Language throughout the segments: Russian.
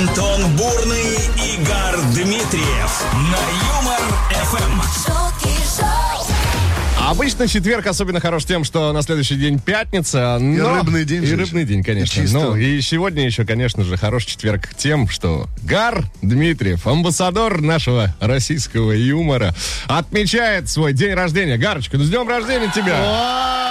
Антон Бурный, Игорь Дмитриев на Юмор ФМ. Обычно четверг особенно хорош тем, что на следующий день пятница. Но... рыбный день И же рыбный день, конечно. И чисто. Ну, и сегодня еще, конечно же, хорош четверг тем, что Гар Дмитриев, амбассадор нашего российского юмора, отмечает свой день рождения. Гарочка, ну с днем рождения тебя!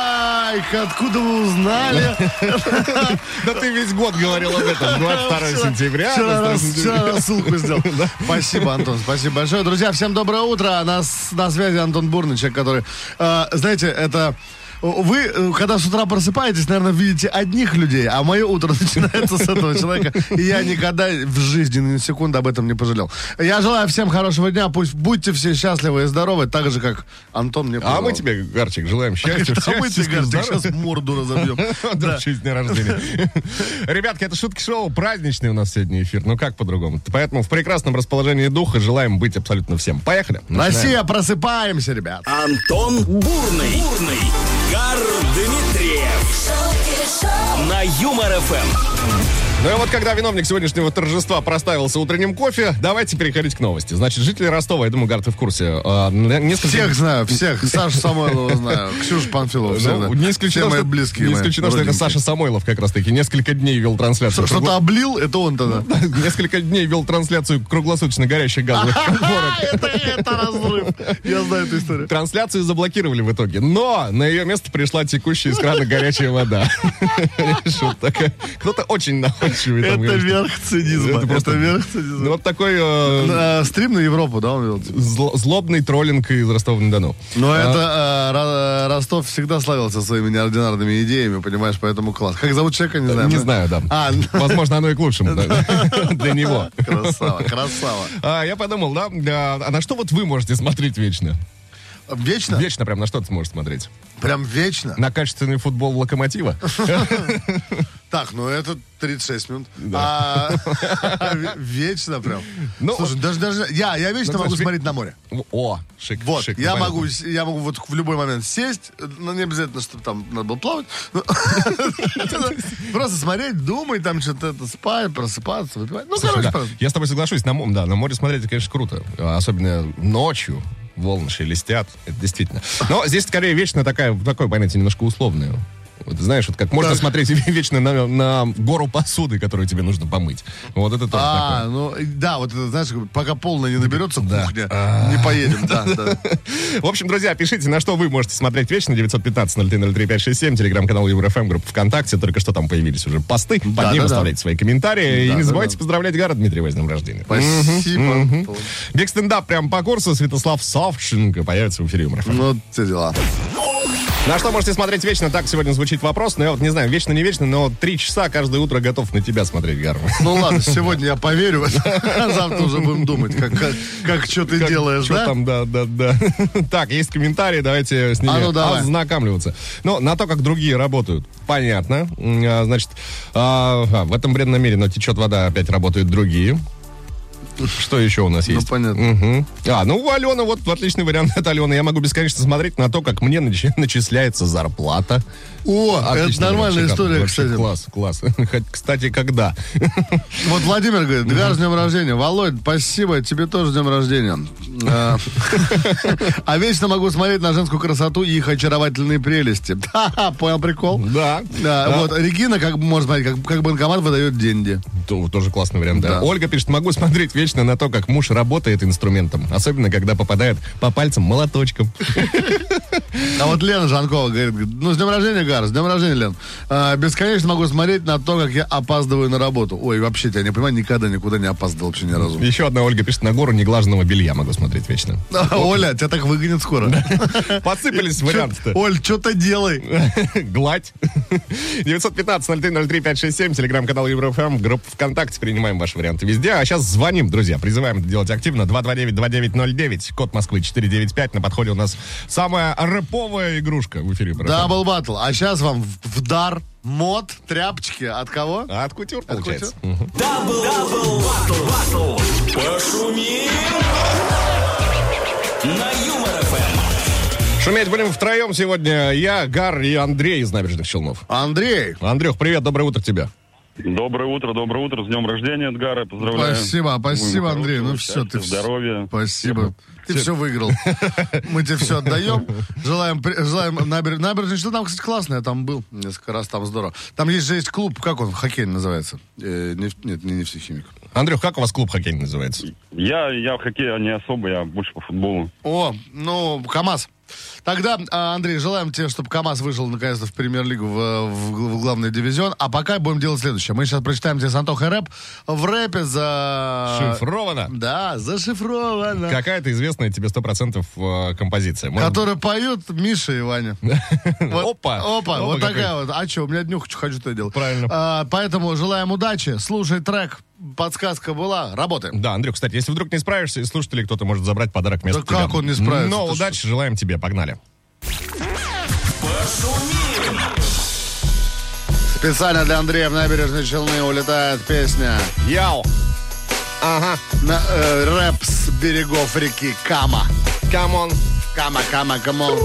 Ай, откуда вы узнали? Да ты весь год говорил об этом. 22 сентября. Вчера, 22 раз, сентября. вчера рассылку сделал. Спасибо, Антон, спасибо большое. Друзья, всем доброе утро. Нас на связи Антон Бурный, человек, который... э, знаете, это... Вы, э, когда с утра просыпаетесь, наверное, видите одних людей, а мое утро начинается с этого человека. И я никогда в жизни ни на секунду об этом не пожалел. Я желаю всем хорошего дня. Пусть будьте все счастливы и здоровы, так же, как Антон мне А пожелал. мы тебе, Гарчик, желаем счастья, А мы тебе, Гарчик, сейчас морду разобьем. Да, честь дня рождения. Ребятки, это шутки-шоу, праздничный у нас сегодня эфир. Ну как по-другому? Поэтому в прекрасном расположении духа желаем быть абсолютно всем. Поехали. Начинаем. Россия, просыпаемся, ребят. Антон Бурный, Бурный, Игорь Дмитриев на Юмор ФМ. Ну и вот когда виновник сегодняшнего торжества проставился утренним кофе, давайте переходить к новости. Значит, жители Ростова, я думаю, Гар, ты в курсе. а, несколько... Всех знаю, всех. Сашу Самойлова знаю, Ксюшу Панфилову. Ну, не исключено, Все мои близкие. не мои исключено, что это. Саша Самойлов как раз-таки несколько дней вел трансляцию. Что-то облил, это он тогда. Несколько дней вел трансляцию круглосуточно горящих газовых горок. Это, это разрыв. Я знаю эту историю. Трансляцию заблокировали в итоге, но на ее место пришла текущая из крана горячая вода. Кто-то очень находчивый. Там, Это верх цинизма. Это Это просто- верх Ну, цинизма. вот такой э, На Стрим на Европу, да, он вел? зл- злобный троллинг из Ростова-на-Дону. Но это э, Ро- Ростов всегда славился своими неординарными идеями, понимаешь, поэтому класс. Как зовут человека, не знаю. Не Мы- знаю, да. А, Возможно, оно и к лучшему для него. красава, красава. А, я подумал, да, да, а на что вот вы можете смотреть вечно? Вечно? Вечно прям на что ты сможешь смотреть? Прям вечно? На качественный футбол локомотива? Так, ну это 36 минут. А, вечно прям. Ну, Слушай, даже, даже я, я вечно Ну, могу знаешь, смотреть на море. О, шик, Вот, шик, я понятно. могу, я могу вот в любой момент сесть, но не обязательно, чтобы там надо было плавать. Просто смотреть, думать, там что-то спать, просыпаться, выпивать. Ну, короче, да, я с тобой соглашусь, на, мо- да, на море смотреть, это, конечно, круто. Особенно ночью волны шелестят, это действительно. Но здесь скорее вечно такая, такое понятие немножко условное. Вот, знаешь, вот как можно Так. смотреть вечно на, на гору посуды, которую тебе нужно помыть. Вот это тоже А, такое. ну, да, вот это, знаешь, пока полная не наберется Да. кухня, не поедем, да, да. В общем, друзья, пишите, на что вы можете смотреть вечно. 915-0303-567, телеграм-канал ЕвроФМ, группа ВКонтакте. Только что там появились уже посты. Под Да, ним да, да. оставляйте свои комментарии. и Да, не да, забывайте да. поздравлять Гара Дмитриева с днем рождения. Спасибо. Big Stand Up прям по курсу. Святослав Савченко появится в эфире Юмор ФМ. Ну, те дела. На что можете смотреть вечно? Так сегодня звучит вопрос. Но я вот не знаю, вечно, не вечно, но три часа каждое утро готов на тебя смотреть, Гар. Ну ладно, сегодня я поверю, а завтра уже будем думать, как, как, как что ты делаешь, Что да? там, да, да, да. Так, есть комментарии, давайте с ними А ну, давай. ознакомливаться. Ну, на то, как другие работают, понятно. А, Значит, а, а, в этом бренном мире, но течет вода, опять работают другие. Что еще у нас Ну, есть? понятно. Мгм. А, ну, у Алены, вот отличный вариант от Алены. Я могу бесконечно смотреть на то, как мне нач- начисляется зарплата. О, это Отличный нормальная вариант, история, Вообще кстати. Класс, класс. Кстати, когда? Вот Владимир говорит, Гар, с днем рождения. Володь, спасибо, тебе тоже с днем рождения. А, А вечно могу смотреть на женскую красоту и их очаровательные прелести. Да, понял прикол? Да. Вот Регина, как можно смотреть, как, банкомат выдает деньги. То- Тоже классный вариант. Да. Ольга пишет, могу смотреть вечно на то, как муж работает инструментом. Особенно, когда попадает по пальцам молоточком. А вот Лена Жанкова говорит, ну, с днем рождения, Гар, с днем рождения, Лен. А, бесконечно могу смотреть на то, как я опаздываю на работу. Ой, вообще, я не понимаю, никогда никуда не опаздывал вообще ни разу. Еще одна Ольга пишет, на гору неглаженного белья могу смотреть вечно. Оля, тебя так выгонят скоро. Посыпались варианты-то. Оль, что-то делай. Гладь. 915-0303-567, телеграм-канал ЕвроФМ, группа ВКонтакте, принимаем ваши варианты везде. А сейчас звоним, друзья, призываем это делать активно. 229-2909, код Москвы 495. На подходе у нас самая рэповая игрушка в эфире. Дабл батл. А сейчас вам вдарим от тряпочки. От кого? От кутюр, получается. Дабл, дабл, батл, батл. Пошумим на Юмор ФМ. Шуметь будем втроем сегодня. Я, Гар и Андрей из Набережных Челнов. Андрей. Андрюх, привет, доброе утро тебе. Доброе утро, доброе утро. С днем рождения, Эдгара. Поздравляю. Спасибо, спасибо, Всего Андрей. Ну все, ты счастья, здоровья. Спасибо. Ты все выиграл. Мы тебе все отдаем. Желаем, желаем набер... набережной. Что там, кстати, классно. Я там был несколько раз, там здорово. Там есть же есть клуб, как он, хоккейный называется? Э, нефть- Нет, не нефтехимик. Андрюх, как у вас клуб хоккейный называется? Я, я в хоккее не особо, я больше по футболу. О, ну, КАМАЗ. Тогда, а, Андрей, желаем тебе, чтобы КАМАЗ вышел наконец-то в премьер-лигу, в, в- в главный дивизион. А пока будем делать следующее. Мы сейчас прочитаем тебе с Антохой рэп. В рэпе за... Шифровано. Да, зашифровано. Какая-то известная тебе 100% э, композиция. Может, Которые поют Миша и Ваня. Вот- Опа. Опа, Опа, вот такая вот. А что, у меня днюха, что хочу, то и делал. Правильно. А, поэтому желаем удачи. Слушай трек. Подсказка была. Работаем. Да, Андрюх, кстати, если вдруг не справишься, из слушателей кто-то может забрать подарок вместо Да тебя. как он не справится? Но Ты удачи желаем тебе, погнали. Специально для Андрея в Набережные Челны улетает песня. Яу! Ага, На, э, рэп с берегов реки Кама. come on. Кама, Кама, come on.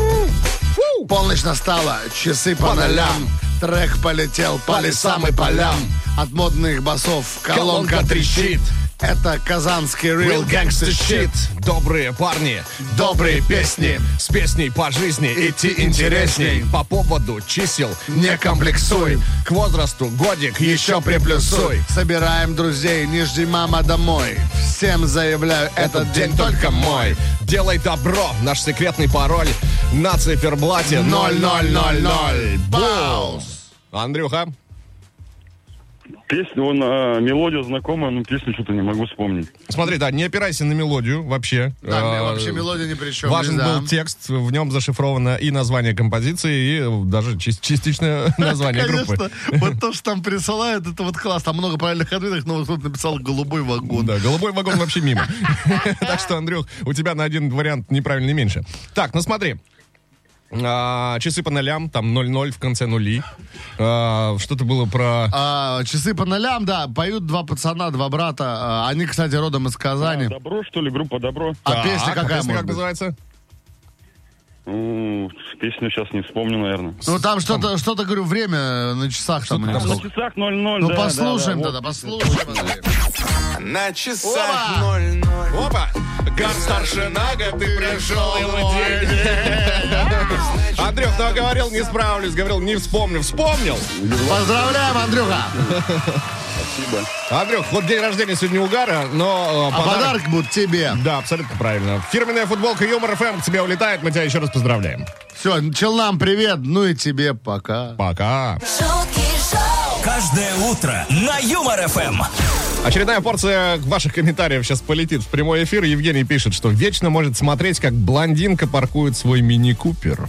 Полночь настала, часы по нолям. Трек полетел по лесам и полям. От модных басов колонка трещит. Это казанский real gangster shit. Добрые парни, Добрые песни. с песней по жизни идти интересней. По поводу чисел Не комплексуй. к возрасту годик еще приплюсуй. Собираем друзей, не жди мама домой. Всем заявляю, этот день только мой. Делай добро, наш секретный пароль на циферблате 0000. Баус. Андрюха, Песня, он, а, мелодия знакомая, но песню что-то не могу вспомнить. смотри, да, не опирайся на мелодию вообще. Да, А, вообще мелодия ни при чем. Важен нельзя. был текст, в нем зашифровано и название композиции, и даже частичное название группы. Вот то, что там присылают, это вот класс. Там много правильных ответов, но вот кто-то написал «голубой вагон». Да, голубой вагон вообще мимо. Так что, Андрюх, у тебя на один вариант неправильный меньше. Так, ну смотри. А, часы по нолям, там 0-0 в конце нули. А, Что-то было про... А, часы по нолям, да, поют два пацана, два брата. А, Они, кстати, родом из Казани. Добро, что ли, группа Добро? А Так, песня какая песня как быть? называется? Ну, песню сейчас не вспомню, наверное. Ну, там что-то, что-то, говорю, время на часах там. у них На часах 0-0, Ну, да, послушаем да, тогда, да, вот. послушаем. На Опа! часах 0-0. Опа! Гад старшина, ты пришел его день. Андрюх, ну говорил, не справлюсь, говорил, не вспомню. Вспомнил! Поздравляем, Андрюха! Спасибо. Андрюх, вот день рождения сегодня у Гара, но э, А подарок будет тебе. Да, абсолютно правильно. Фирменная футболка Юмор ФМ к тебе улетает. Мы тебя еще раз поздравляем. Все, Челнам привет, ну и тебе пока. Пока. Каждое утро на Юмор ФМ. Очередная порция ваших комментариев сейчас полетит в прямой эфир. Евгений пишет, что вечно может смотреть, как блондинка паркует свой мини-купер.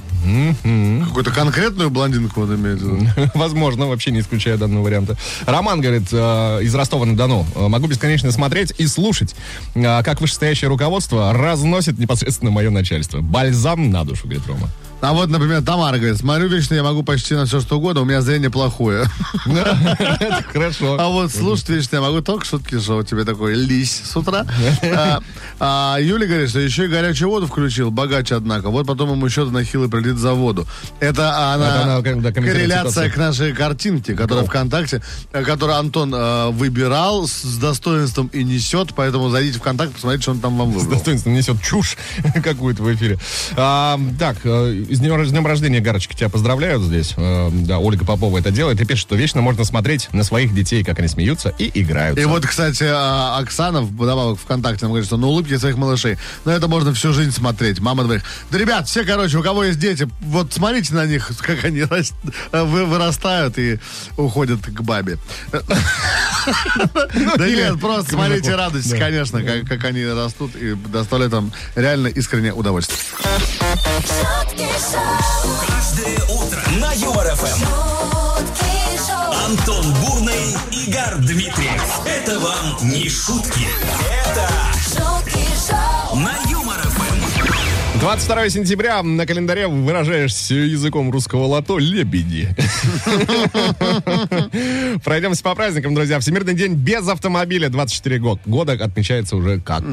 Какую-то конкретную блондинку вот имеет в виду? Возможно, вообще не исключая данного варианта. Роман говорит э, из Ростова-на-Дону. э, Могу бесконечно смотреть и слушать, э, как вышестоящее руководство разносит непосредственно мое начальство. Бальзам на душу, говорит Рома. А вот, например, Тамара говорит, смотрю вечно, я могу почти на все, что угодно, у меня зрение плохое. Хорошо. А вот слушать вечно я могу только шутки шоу. Тебе такой лись с утра. А, а Юля говорит, что еще и горячую воду включил, богаче, однако. Вот потом ему счет на хилый прилит за воду. Это она, корреляция к нашей картинке, которая ВКонтакте, э, которую Антон э, выбирал с, с достоинством и несет, поэтому зайдите в ВКонтакт, посмотрите, что он там вам С выбрал. достоинством несет чушь какую-то в эфире. А, так, э, с днем, с днем рождения, Гарочка, тебя поздравляют здесь. Э, да, Ольга Попова это делает и пишет, что вечно можно смотреть на своих детей, как они смеются и играются. И вот, кстати, а, Оксана вдобавок ВКонтакте нам говорит, что на улыбки своих малышей. Но это можно всю жизнь смотреть. Мама двоих. Да, ребят, все, короче, у кого есть дети, вот смотрите на них, как они рас- вы- вырастают и уходят к бабе. Да или- нет, просто смотрите, да. конечно, как они растут и доставляют вам реально искреннее удовольствие. Каждое утро на Юмор ФМ. Антон Бурный, Игорь Дмитриев. Это вам не шутки. Это шутки шоу, на Юмор ФМ. 22 сентября на календаре выражаешься языком русского лото лебеди. Пройдемся по праздникам, друзья. Всемирный день без автомобиля 24 год. года отмечается уже как...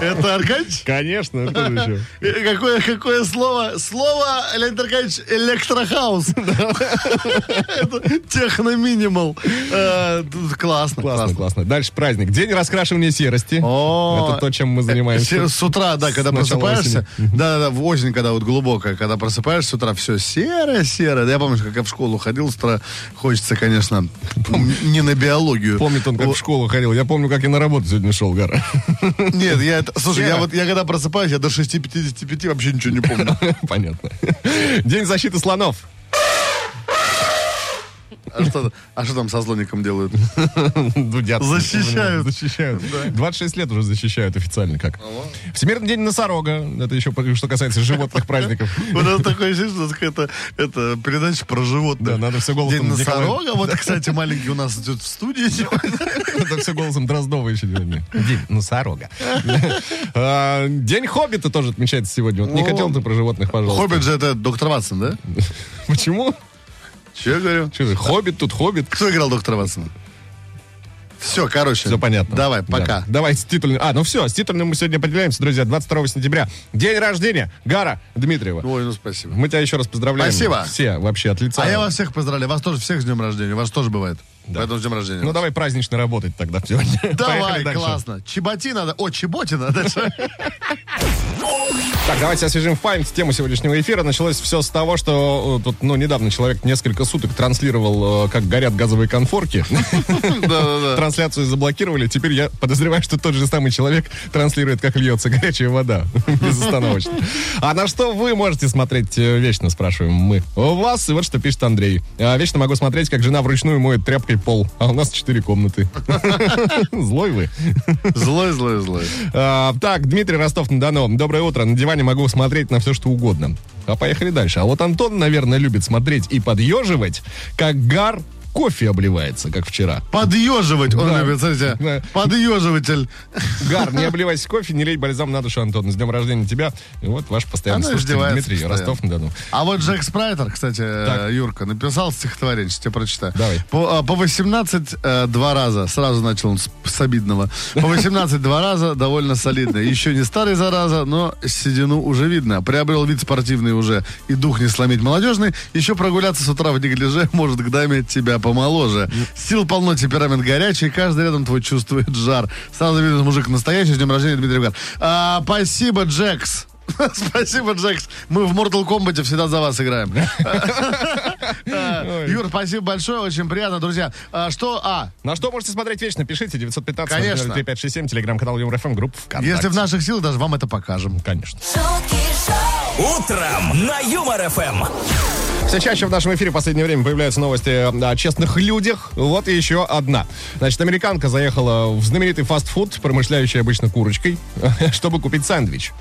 Это Аркадьевич? Конечно, что же еще? Э, Какое, какое слово? Слово, Леонид Аркадьевич, электрохаус. Это техно-минимал. Э, Классно, Классно, классно. Дальше праздник. День раскрашивания серости. Это то, чем мы занимаемся. С утра, да, когда просыпаешься, да, да, в осень, когда вот глубокая, когда просыпаешься с утра, все серое-серое. Да, Я помню, как я в школу ходил с утра, хочется, конечно, не на биологию. Помнит он, как в школу ходил. Я помню, как я на работу сегодня шел, Гара. Нет, я это, слушай, я вот, я когда просыпаюсь, я до 6.55 вообще ничего не помню. Понятно. День защиты слонов. А что, а что там со слоником делают? Дудят. Защищают. Защищают. 26 лет уже защищают официально как. Всемирный день носорога. Это еще что касается животных праздников. У нас такое ощущение, что это это передача про животных. Да, надо всё голосом День носорога. Вот, кстати, маленький у нас идет в студии сегодня. Это все голосом Дроздова еще сегодня. День носорога. А, День хоббита тоже отмечается сегодня. Вот не хотел ты про животных, пожалуйста. Хоббит же это доктор Ватсон, да? Почему? Че говорю? Же, хоббит тут хоббит. Кто играл доктора Ватсона? Все, короче. Все понятно. Давай, Да. пока. Давай с титульным. А, ну все, с титульным мы сегодня определяемся, друзья. 22 сентября. День рождения Гара Дмитриева. Ой, ну спасибо. Мы тебя еще раз поздравляем. Спасибо. Все вообще от лица. А я вас всех поздравляю. Вас тоже всех с днем рождения. У вас тоже бывает. Поэтому с днем рождения. Ну давай празднично работать тогда сегодня. Давай, классно. Чеботина, да? О, Чеботина. дальше. Так, давайте освежим в память тему сегодняшнего эфира. Началось все с того, что э, тут, ну, недавно человек несколько суток транслировал, э, как горят газовые конфорки. Трансляцию заблокировали. Теперь я подозреваю, что тот же самый человек транслирует, как льется горячая вода. Безостановочно. А на что вы можете смотреть э, вечно, спрашиваем мы. У вас, и вот что пишет Андрей. «А, Вечно могу смотреть, как жена вручную моет тряпкой пол. А у нас четыре комнаты. Злой вы. Злой, злой, злой. А, так, Дмитрий Ростов-на-Дону. Доброе утро. На диване могу смотреть на все, что угодно. А поехали дальше. А вот Антон, наверное, любит смотреть и подъеживать, как гар кофе обливается, как вчера. Подъеживать. Он Да. любит, смотрите. Да. Подъеживатель. Гар, не обливайся кофе, не лей бальзам на душу, Антон. С днем рождения тебя. И вот ваш постоянный Она слушатель Дмитрий постоянно. Ростов-на-Дону. А вот Джек Спрайтер, кстати, э, Так. Юрка, написал стихотворение, сейчас тебе прочитаю. Давай. По, а, по 18 э, два раза, сразу начал он с, с обидного. По 18 два раза довольно солидно. Еще не старый зараза, но седину уже видно. Приобрел вид спортивный уже и дух не сломить молодежный. Еще прогуляться с утра в неглиже может к даме тебя помоложе. Сил полно, темперамент горячий, каждый рядом твой чувствует жар. Сразу видно, мужик настоящий, с днем рождения, Дмитрий Гар. А, спасибо, Джекс. Спасибо, Джекс. Мы в Mortal Kombat всегда за вас играем. А, Юр, спасибо большое, очень приятно, друзья. А, Что, а, На что можете смотреть вечно? Пишите 915 Конечно. 3567 телеграм-канал Юмор ФМ, группа ВКонтакте. если в наших силах, даже вам это покажем. Конечно. Утром на Юмор ФМ. Все чаще в нашем эфире в последнее время появляются новости о честных людях. Вот и еще одна. Значит, американка заехала в знаменитый фастфуд, промышляющий обычно курочкой, чтобы купить сэндвич.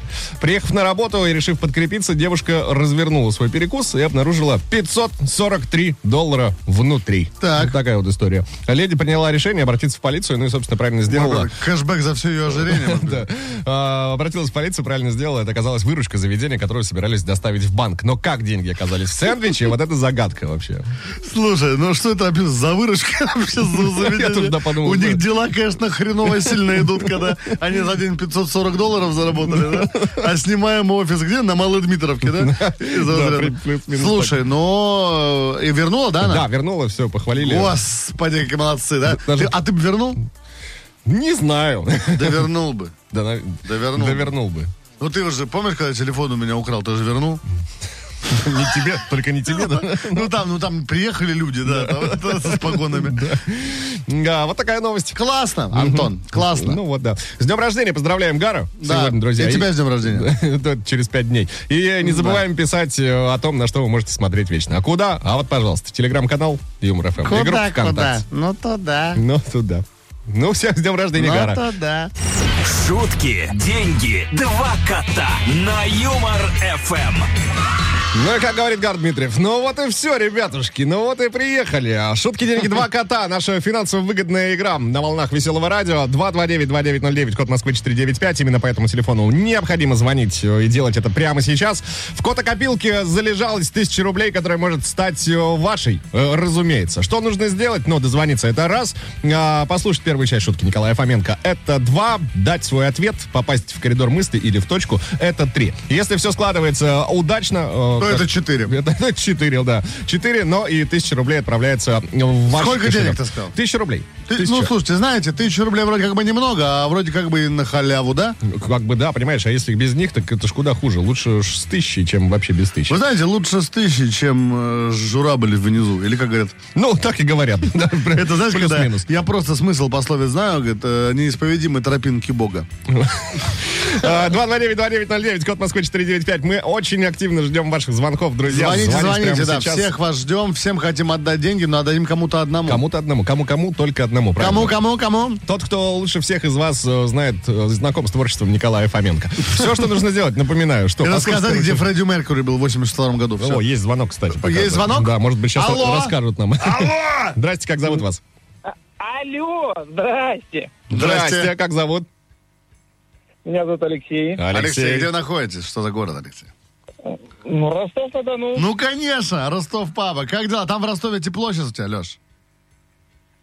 Приехав на работу и решив подкрепиться, девушка развернула свой перекус и обнаружила 543 доллара внутри. Так. Вот такая вот история. Леди приняла решение обратиться в полицию, ну и, собственно, правильно сделала. Кэшбэк за все ее ожирение. Да. А, обратилась в полицию, правильно сделала. Это оказалась выручка заведения, которую собирались доставить в банк. Но как деньги оказались в сэндвиче, вот это загадка вообще. Слушай, ну что это за выручка вообще за? Я подумал, У них дела, конечно, хреново сильно идут, когда они за день 540 долларов заработали, да? А снимаем офис где? На Малой Дмитровке, да? Слушай, но и вернула, да? Да, вернула, все, похвалили. Господи, какие молодцы, да? А ты бы вернул? Не знаю. Да вернул бы. Да вернул бы. Ну ты уже, помнишь, когда телефон у меня украл, ты же вернул? Не тебе, только не тебе, да? Ну там, ну там приехали люди, да, там, да, с погонами. Да, вот такая новость. Классно, Антон, классно. Ну вот, да. С днем рождения, поздравляем Гара. Да, Сегодня, друзья. и тебя с днем рождения. Через пять дней. И не забываем писать э, о том, на что вы можете смотреть вечно. А куда? А вот, пожалуйста, телеграм-канал Юмор ФМ. И группа ВКонтакте. Ну туда. Ну, туда. Ну, всех с днем рождения, Ну Гара. туда. Шутки, деньги, два кота на Юмор ФМ. Ну и как говорит Гар Дмитриев, ну вот и все, ребятушки, ну вот и приехали. А Шутки, деньги, два кота. Наша финансово выгодная игра на волнах веселого радио. 229-2909, код Москвы 495. Именно по этому телефону необходимо звонить э, и делать это прямо сейчас. В котокопилке залежалось тысяча рублей, которая может стать э, вашей, э, разумеется. Что нужно сделать? Ну, дозвониться, это раз. А, Послушать первую часть шутки Николая Фоменко, это два. Дать свой ответ, попасть в коридор мысли или в точку, это три. Если все складывается удачно... э, То как- это четыре. это, это 4, да. 4, но и тысяча рублей отправляется в ваш Сколько кошелек. денег ты сказал? Тысяча рублей. Ты- Тысяча. ну, слушайте, знаете, тысяча рублей вроде как бы немного, а вроде как бы и на халяву, да? Как бы да, понимаешь, а если без них, так это ж куда хуже. Лучше с тысячи, чем вообще без тысячи. Вы знаете, лучше с тысячи, чем э, журавль внизу. Или как говорят? Ну, так и говорят. Это знаешь, когда я просто смысл пословиц знаю, говорит, э, неисповедимы тропинки Бога. А, 229-2909, код Москвы 495. Мы очень активно ждем ваших звонков, друзья. Звоните, звоните, прямо да. сейчас. Всех вас ждем, всем хотим отдать деньги, но отдадим кому-то одному. Кому-то одному. Кому-кому, только одному. правильно? Кому, кому, кому? Тот, кто лучше всех из вас э, знает, э, знаком с творчеством Николая Фоменко. Все, что нужно сделать, напоминаю, что... Послушать рассказать, где Фредди Меркьюри был в 82 году. О, есть звонок, кстати. Есть звонок? Да, может быть, сейчас расскажут нам. Алло! Здрасте, как зовут вас? Алло, здрасте. Здрасте. как зовут? Меня зовут Алексей. Алексей, где находитесь? Что за город, Алексей? Ну, Ростов-на-Дону. Ну, конечно, Ростов, папа. Как дела? Там в Ростове тепло сейчас у тебя, Леш?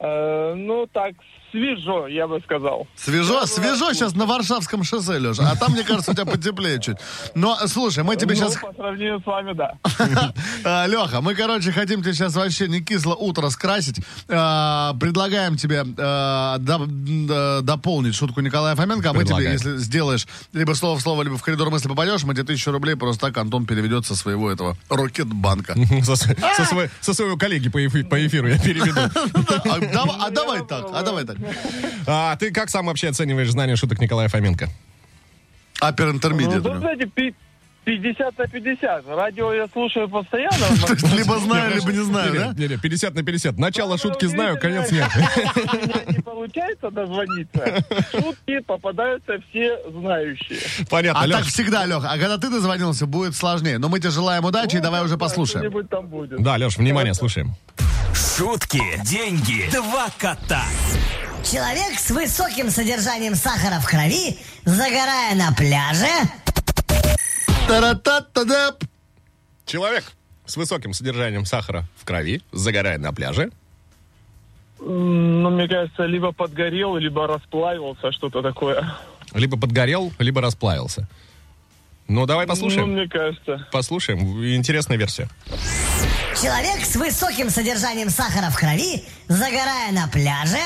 Э, ну, так, свежо, я бы сказал. Свежо, свежо сейчас на Варшавском шоссе, Леша. А там, мне кажется, у тебя потеплее чуть. Но, слушай, мы тебе ну, сейчас... по сравнению с вами, да. Леха, мы, короче, хотим тебе сейчас вообще не кисло утро скрасить. А, Предлагаем тебе а, д- дополнить шутку Николая Фоменко. А мы тебе, если сделаешь либо слово в слово, либо в коридор мысли попадешь, мы тебе тысячу рублей просто так Антон переведет со своего этого Рокетбанка. Со, своего- коллеги по, эфи- по эфиру я переведу. А дав- давай так, а давай так. А ты как сам вообще оцениваешь знание шуток Николая Фоменко? Апер Ну, интермедиат. знаете, пи- 50 на 50. Радио я слушаю постоянно. Либо знаю, либо не знаю, да? Не-не, 50 на 50. Начало Ну, шутки знаю, конец нет. У меня не получается дозвониться. Шутки попадаются все знающие. Понятно, А так всегда, Леха. А когда ты дозвонился, будет сложнее. Но мы тебе желаем удачи, и давай уже послушаем. Что-нибудь там будет. Да, Леш, внимание, слушаем. Шутки, деньги, два кота. Человек с высоким содержанием сахара в крови, загорая на пляже, Та-ра-та-та-да. Человек с высоким содержанием сахара в крови, загорая на пляже. Ну, мне кажется, либо подгорел, либо расплавился, что-то такое. Либо подгорел, либо расплавился. Ну, давай Ну, послушаем. мне кажется. Послушаем. Интересная версия. человек с высоким содержанием сахара в крови, загорая на пляже,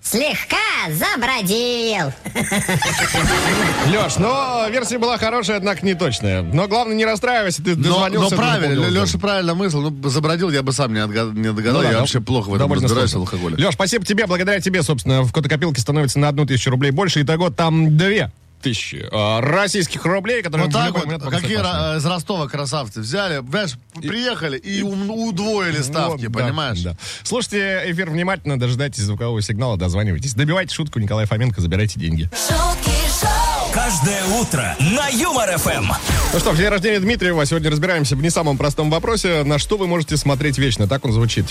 слегка забродил. Леш, ну, версия была хорошая, однако не точная. Но главное, не расстраивайся, ты Но, дозвонился. но правильно, Леша правильно мысль. Ну, забродил, я бы сам не, отга- не догадал. Ну да, я да, вообще плохо в этом разбираюсь в алкоголе. Леш, спасибо тебе. Благодаря тебе, собственно, в котокопилке становится на одну тысячу рублей больше. Итого там две тысячи э, российских рублей, которые Вот так вот, момент какие ра- из Ростова красавцы взяли, знаешь, приехали и ум- удвоили ставки, Вот, да, понимаешь? да. Слушайте эфир внимательно, дожидайтесь звукового сигнала, дозванивайтесь. Добивайте шутку Николая Фоменко, забирайте деньги. шутки шоу, Каждое утро на Юмор ФМ. Ну что, в день рождения Дмитриева сегодня разбираемся в не самом простом вопросе. На что вы можете смотреть вечно? Так он звучит.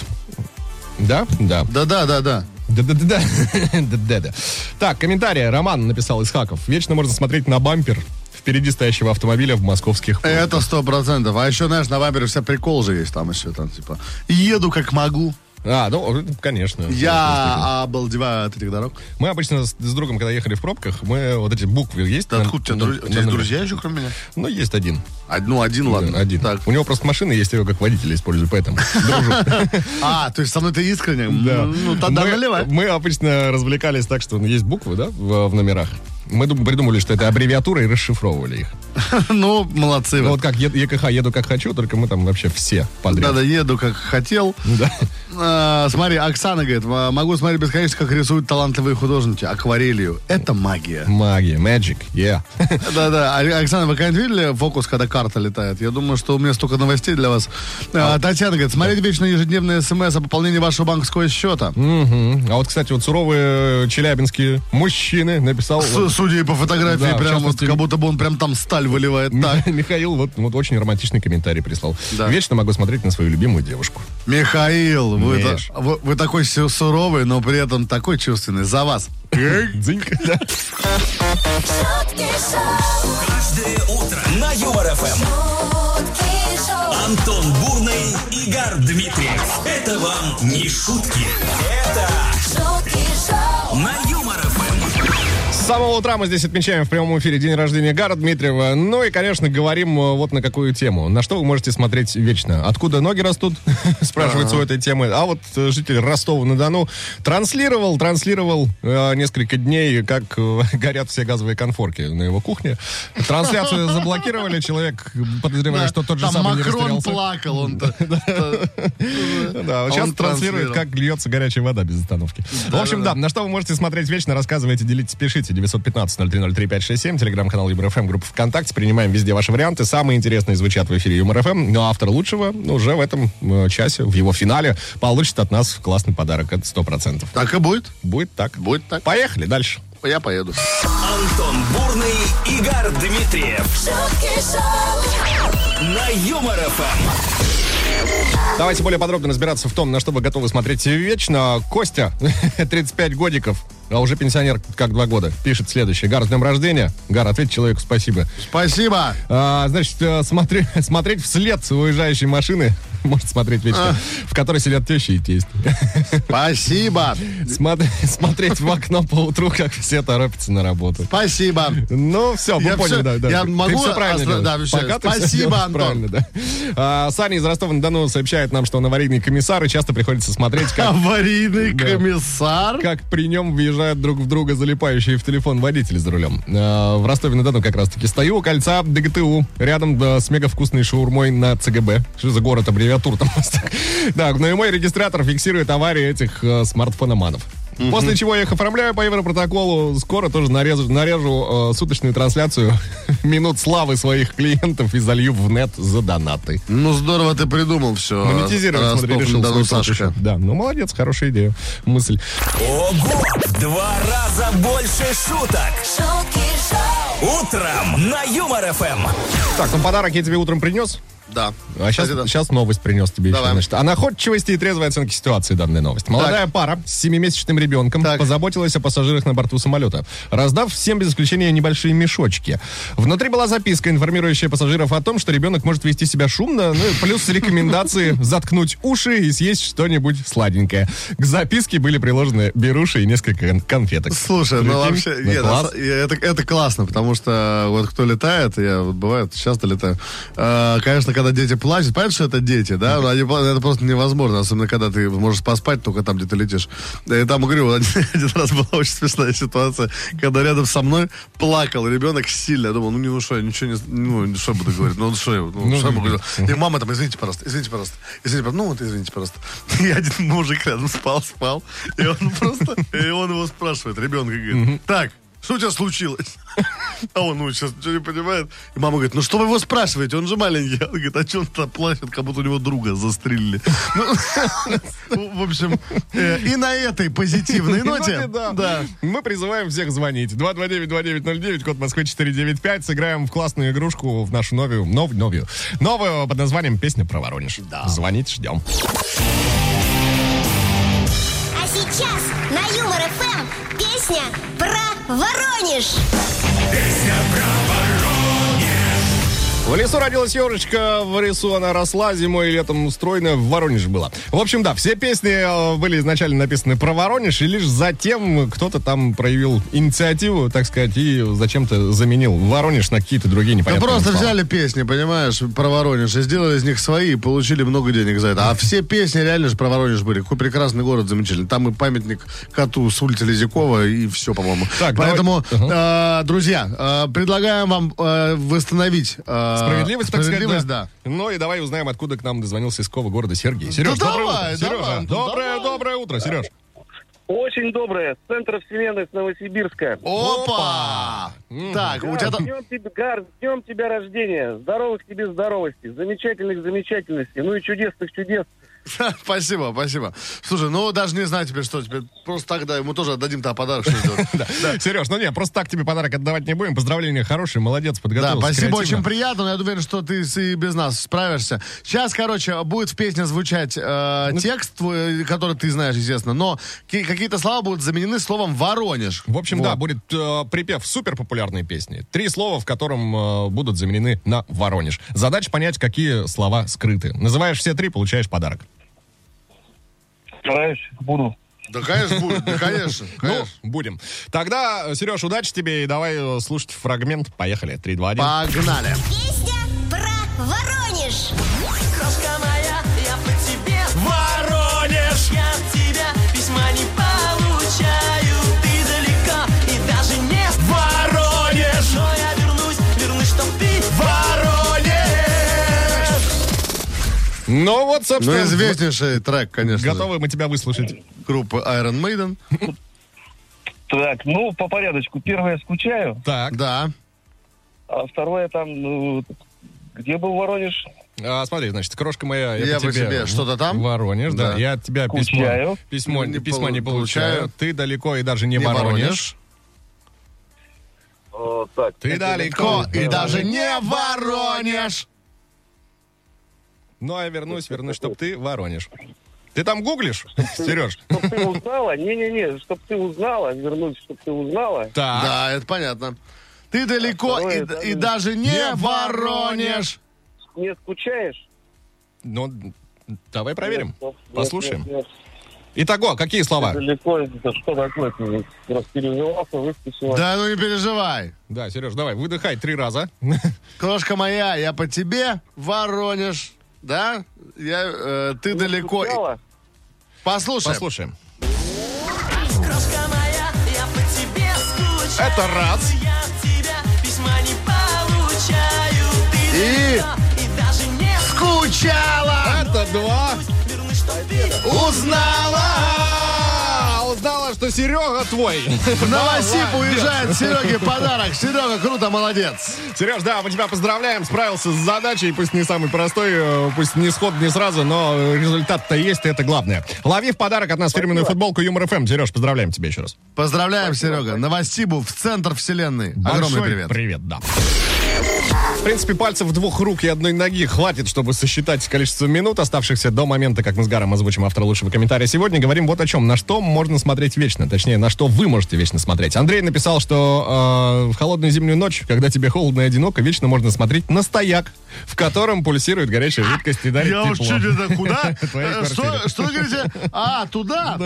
Да? Да. Да-да-да-да. Да-да-да-да. Да-да-да. Так, комментарий. Роман написал из Хаков. Вечно можно смотреть на бампер впереди стоящего автомобиля в московских Это сто процентов. А еще, знаешь, на Вайбере вся прикол же есть там еще, там, типа, еду как могу. А, ну, конечно. Я обалдеваю от этих дорог. Мы обычно с, с другом, когда ехали в пробках, мы вот эти буквы есть. Да откуда у тебя, у тебя есть друзья еще, кроме меня? Ну, есть один. А, Ну, один, ладно. Один. Так. У него просто машина есть, я его как водителя использую, поэтому дружу. А, то есть со мной ты искренне? Ну, тогда наливай. мы обычно развлекались так, что есть буквы, да, в номерах. Мы дум- придумали, что это аббревиатура и расшифровывали их. Ну, молодцы Ну, вот как ЕКХ «Еду как хочу», только мы там вообще все подряд. Да-да, еду как хотел. Да. А, смотри, Оксана говорит, «М- могу смотреть бесконечно, как рисуют талантливые художники акварелью. Это магия. Магия, magic, yeah. Да-да. А, Оксана, вы когда-нибудь видели фокус, когда карта летает? Я думаю, что у меня столько новостей для вас. А, Татьяна говорит, смотреть вечно ежедневные смс о пополнении вашего банковского счета. А вот, кстати, вот суровые челябинские мужчины написал... судя и по фотографии, Да, прям вот как будто бы он прям там сталь выливает. Так. Михаил вот, вот очень романтичный комментарий прислал. Да. Вечно могу смотреть на свою любимую девушку. Михаил, вы, та- вы- вы такой су- суровый, но при этом такой чувственный. За вас. Дзыньк. Да. шутки шоу, Каждое утро на Юмор ФМ. шутки шоу, Антон Бурный, Игорь Дмитриев. Это вам не шутки. Это шутки шоу, самого утра мы здесь отмечаем в прямом эфире день рождения Гара Дмитриева. Ну и, конечно, говорим э, вот на какую тему. На что вы можете смотреть вечно? Откуда ноги растут? Спрашивается у этой темы. А вот э, житель Ростова-на-Дону транслировал, транслировал э, несколько дней, как э, горят все газовые конфорки на его кухне. Трансляцию заблокировали. Человек, подозревая, что тот же самый не Макрон плакал. Он-то. Да, сейчас транслирует, как льется горячая вода без остановки. В общем, да, на что вы можете смотреть вечно, рассказывайте, делитесь, пишите. 915-0303-567, телеграм-канал Юмор ФМ, группа ВКонтакте. Принимаем везде ваши варианты. Самые интересные звучат в эфире Юмор ФМ. Но автор лучшего уже в этом э, часе, в его финале, получит от нас классный подарок. Это сто процентов. Так и будет. Будет так. Будет так. Поехали дальше. Я поеду. Антон Бурный, Игорь Дмитриев. На Юмор ФМ. Давайте более подробно разбираться в том, на что вы готовы смотреть вечно. Костя, 35 годиков, а уже пенсионер как два года, пишет следующее. Гар, с днем рождения. Гар, ответь человеку спасибо. Спасибо. А, значит, э, смотри, смотреть вслед уезжающей машины, может смотреть вечно, в которой сидят тещи и тесть. Спасибо. Смотри- смотреть в окно по утру, как все торопятся на работу. Спасибо. Ну, все, мы Я поняли, всё- да, да. я Ты могу всё правильно остро- да, всё. Пока Спасибо, Антон. правильно, да. А, Саня из Ростова-на-Дону сообщает нам, что он аварийный комиссар, и часто приходится смотреть, как Аварийный Да. комиссар. как при нем въезжают друг в друга залипающие в телефон водители за рулем. Э, В Ростове-на-Дону как раз-таки стою у кольца ДГТУ, рядом да, с мега вкусной шаурмой на ЦГБ. Что за город, аббревиатура там вас так? Да, но и мой регистратор фиксирует аварии этих э, смартфономанов. После чего я их оформляю по Европротоколу. Скоро тоже нарежу, нарежу э, суточную трансляцию минут славы своих клиентов и залью в нет за донаты. Ну, здорово ты придумал все. Монетизировать, смотри, решил свой еще. Да, ну молодец, хорошая идея, мысль. Ого! В два раза больше шуток. шутки шоу, Утром на Юмор ФМ. Так, ну подарок я тебе утром принес. Да. А сейчас, Кстати, да. сейчас новость принес тебе еще. Давай. Значит, о находчивости и трезвой оценке ситуации данная новость. Молодая пара с семимесячным ребенком Так. позаботилась о пассажирах на борту самолета, раздав всем без исключения небольшие мешочки. Внутри была записка, информирующая пассажиров о том, что ребенок может вести себя шумно, ну и плюс рекомендации заткнуть уши и съесть что-нибудь сладенькое. К записке были приложены беруши и несколько кон- конфеток. Слушай, ну вообще, Ну, нет, класс. это, это классно, потому что вот кто летает, я вот бывает, часто летаю, э, конечно, когда дети плачут, понятно, что это дети, да, но они плачут, это просто невозможно, особенно когда ты можешь поспать только там, где ты летишь. И там, говорю, один, один раз была очень смешная ситуация, когда рядом со мной плакал ребенок сильно, я думал, ну, не, ну что, я ничего не, ну, что буду говорить, ну, что я, ну, Ну, что я могу ну, говорить? И мама там, извините, пожалуйста, извините, пожалуйста, извините, пожалуйста, ну, вот, извините, пожалуйста. И один мужик рядом спал, спал, и он просто, и он его спрашивает, ребенка, говорит, так, что у тебя случилось? А он, ну, сейчас ничего не понимает. И мама говорит, ну что вы его спрашиваете, он же маленький. Он говорит, а что он там плачет, как будто у него друга застрелили. Ну, В общем, э, и на этой позитивной ноте, Ну, Мы призываем всех звонить. 229-2909, код Москвы 495. Сыграем в классную игрушку в нашу новую, нов, новую, новую под названием «Песня про Воронеж». Да. Звонить ждем. А сейчас на Юмор ФМ песня про Воронеж. Esse é pra В лесу родилась елочка, в лесу она росла, зимой и летом стройная, в Воронеже была. В общем, да, все песни э, были изначально написаны про Воронеж, и лишь затем кто-то там проявил инициативу, так сказать, и зачем-то заменил Воронеж на какие-то другие Ну, непонятные просто слова. взяли песни, понимаешь, про Воронеж, и сделали из них свои, и получили много денег за это. А все песни реально же про Воронеж были. Какой прекрасный город, замечательный. Там и памятник коту с улицы Лизякова, и все, по-моему. Так, Поэтому, давай. э, друзья, э, предлагаем вам э, восстановить э, Справедливость, так сказать, справедливость, да. да. Ну и давай узнаем, откуда к нам дозвонился из какого города Сергей. Сереж, Да доброе давай, утро. Сережа, давай, доброе, давай. доброе утро, Сереж. Очень доброе. С центра вселенной с Новосибирска. Опа! Так, у тебя там... днем тебя, Гар, днем тебя рождения. Здоровых тебе здоровости. Замечательных замечательностей. Ну и чудесных чудес Спасибо, спасибо. Слушай, ну даже не знаю теперь, что теперь. Просто тогда ему тоже отдадим-то подарок. Да. Сереж, ну не, просто так тебе подарок отдавать не будем. Поздравления хорошие, молодец, Да, подготовился. спасибо, креативно. очень приятно. но Я уверен, что ты и без нас справишься. Сейчас, короче, будет в песне звучать э, Ну, текст, который ты знаешь, естественно, но ки- какие-то слова будут заменены словом «Воронеж». В общем, да, будет э, припев супер популярной песни. Три слова, в котором э, будут заменены на Воронеж. Задача понять, какие слова скрыты. Называешь все три, получаешь подарок. Стараюсь, буду. Да, конечно, будет, да, конечно, Ну, конечно. будем. Тогда, Сереж, удачи тебе и давай э, слушать фрагмент. Поехали. Три, два, один. Погнали. Песня про Воронеж. Ну вот, Ну, собственно, известнейший трек, конечно. же, готовы мы тебя выслушать. Группы Iron Maiden. Так, ну, по порядочку. Первое, скучаю. Так, Да. А второе, там, ну, где был Воронеж? а, смотри, значит, крошка моя, Я по по тебе что-то там? Воронеж, да. Да. Я от тебя письмо, Скучаю. письмо, Не письма не получаю. получаю. Ты далеко и даже не, Не Воронеж. Воронеж. так. Ты далеко И даже не Воронеж. Ну, а я вернусь, вернусь, чтоб ты Воронеж. Ты там гуглишь, Сереж? Чтоб ты узнала? Не-не-не, чтоб ты узнала. Вернусь, чтоб ты узнала. Так. Да, это понятно. Ты далеко второе, и, да, и да. даже не Не Воронеж. Не скучаешь? Ну, давай проверим. Нет, нет, Послушаем. нет, нет. Итого, какие слова? Далеко, это что такое? Ты распереживался, выскочила. Да ну не переживай. Да, Сереж, давай, выдыхай три раза. Крошка моя, я по тебе, Воронеж. Да? Я, э, ты далеко. и- Скучала? Послушай. Послушаем. Крошка моя, я по тебе скучаю Это раз. Я от тебя письма не получаю Ты И далеко и даже не скучала, Это два. вернусь, чтоб ты Узнала! Что Серега твой. в Новосиб уезжает Сереге подарок. Серега, круто, молодец. Сереж, да, мы тебя поздравляем, справился с задачей, пусть не самый простой, э, пусть не сход, не сразу, но результат-то есть, и это главное. Лови в подарок от нас фирменную футболку Юмор ФМ. Сереж, поздравляем тебя еще раз. Поздравляем, Серега. Новосибу в центр вселенной. Огромный привет. Привет, да. В принципе, пальцев двух рук и одной ноги хватит, чтобы сосчитать количество минут, оставшихся до момента, как мы с Гаром озвучим автора лучшего комментария сегодня. Говорим вот о чем. На что можно смотреть вечно. Точнее, на что вы можете вечно смотреть. Андрей написал, что э, в холодную зимнюю ночь, когда тебе холодно и одиноко, вечно можно смотреть на стояк, в котором пулсирует горячая жидкость и дарит Я уж тепло. чуть это куда? Э, Что, говорите? А, туда?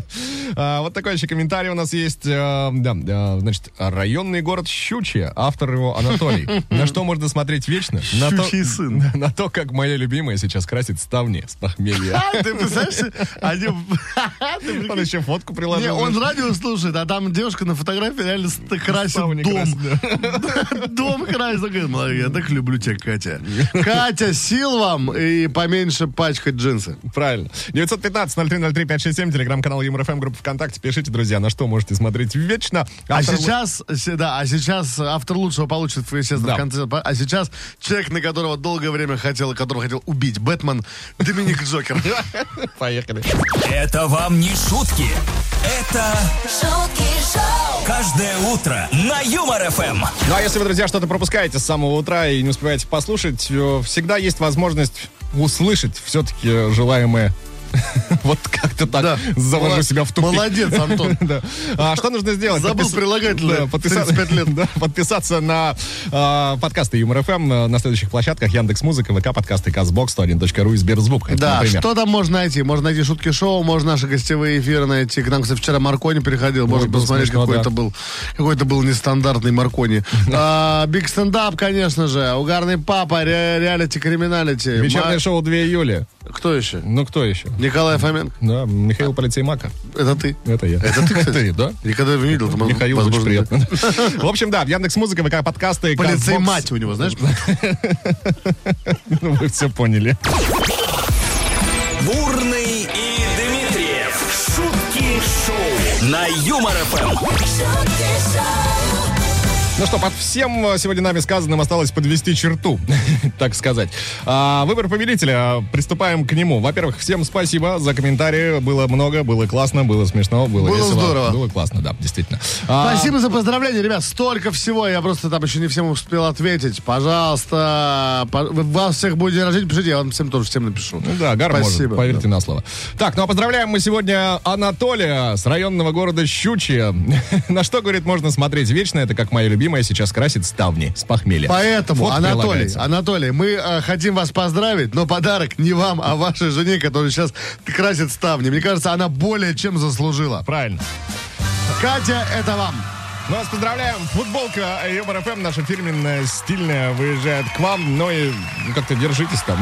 А, Вот такой еще комментарий у нас есть. э, Да, да, значит, районный город Щучье, автор его Анатолий. На что можно смотреть вечно? На то, сын. на то, как моя любимая сейчас красит ставни с похмелья. А, Ты представляешь, они... Он еще фотку Не, приложил. он радио слушает, а там девушка на фотографии реально красит Ставни дом. красит, Дом красит. «Молодец, Я так люблю тебя, Катя. Катя, сил вам и поменьше пачкать джинсы. Правильно. 915-0303-567, телеграм-канал ЮморФМ, группа ВКонтакте. Пишите, друзья, на что можете смотреть вечно. А сейчас, се- да, а сейчас автор лучшего получит, естественно, Да. в конце. А сейчас человек, на которого долгое время хотел, которого хотел убить, Бэтмен, Доминик Джокер. Поехали. Это вам не шутки. Это шутки шоу, каждое утро на Юмор ФМ. Ну а если вы, друзья, что-то пропускаете с самого утра и не успеваете послушать, э, всегда есть возможность услышать все-таки желаемое. Вот как-то так Да. завожу себя в тупик. Молодец, Антон. Да. А что нужно сделать? Забыл Подпис- прилагательное Да, в подписа- 35 лет. Да, подписаться на а, подкасты Юмор ФМ э, на следующих площадках Яндекс Музыка, ВК подкасты, Castbox, 101.ру и Сберзвук. Это, Да, например. что там можно найти? Можно найти шутки шоу, можно наши гостевые эфиры найти. К нам, кстати, вчера Маркони приходил. Можно посмотреть, смешно, какой да. это был какой-то был нестандартный Маркони. А, Биг стендап, конечно же. Угарный папа, ре- реалити, криминалити. Вечернее шоу 2 июля. Кто еще? Ну, кто еще? Николай Фоменко. Да, Михаил Полицей Мака. Это ты. Это я. Это ты, кстати? да? Никогда его не видел. Михаил, очень приятно. В общем, да, Яндекс Музыка, ВК подкасты, Полицей мать у него, знаешь? Ну, Вы все поняли. Бурный и Дмитриев. Шутки шоу на Юмор ФМ. шутки шоу, Ну что, под всем э, сегодня нами сказанным осталось подвести черту, так сказать. А, выбор победителя. Приступаем к нему. Во-первых, всем спасибо за комментарии. Было много, было классно, было смешно, было, Было весело. здорово. Было классно, да, действительно. А, Спасибо за поздравления, ребят. Столько всего. Я просто там еще не всем успел ответить. Пожалуйста. по- вас всех будет день рождения, пишите, я вам всем тоже всем напишу. Ну да, Гар может, Спасибо. поверьте на слово. Так, ну а поздравляем мы сегодня Анатолия с районного города Щучье. На что, говорит, можно смотреть вечно, это как моя любимая сейчас красит ставни с похмелья. Поэтому, Фото Анатолий, прилагается. Анатолий, мы э, хотим вас поздравить, но подарок не вам, а вашей жене, которая сейчас красит ставни. Мне кажется, она более чем заслужила. Правильно. Катя, это вам. Ну, вас поздравляем. Футболка Юмор ФМ, наша фирменная, стильная, выезжает к вам. Ну и ну, как-то держитесь там.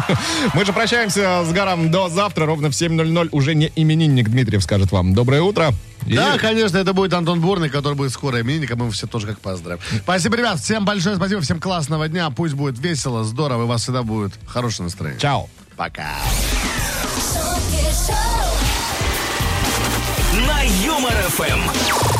Мы же прощаемся с Гаром до завтра. Ровно в 7.00 уже не именинник Дмитриев скажет вам доброе утро. И Да, конечно, это будет Антон Бурный, который будет скоро именинник, а мы все тоже как поздравим. Спасибо, ребят, всем большое спасибо, всем классного дня, пусть будет весело, здорово, и у вас всегда будет хорошее настроение. Чао. Пока. На Юмор ФМ.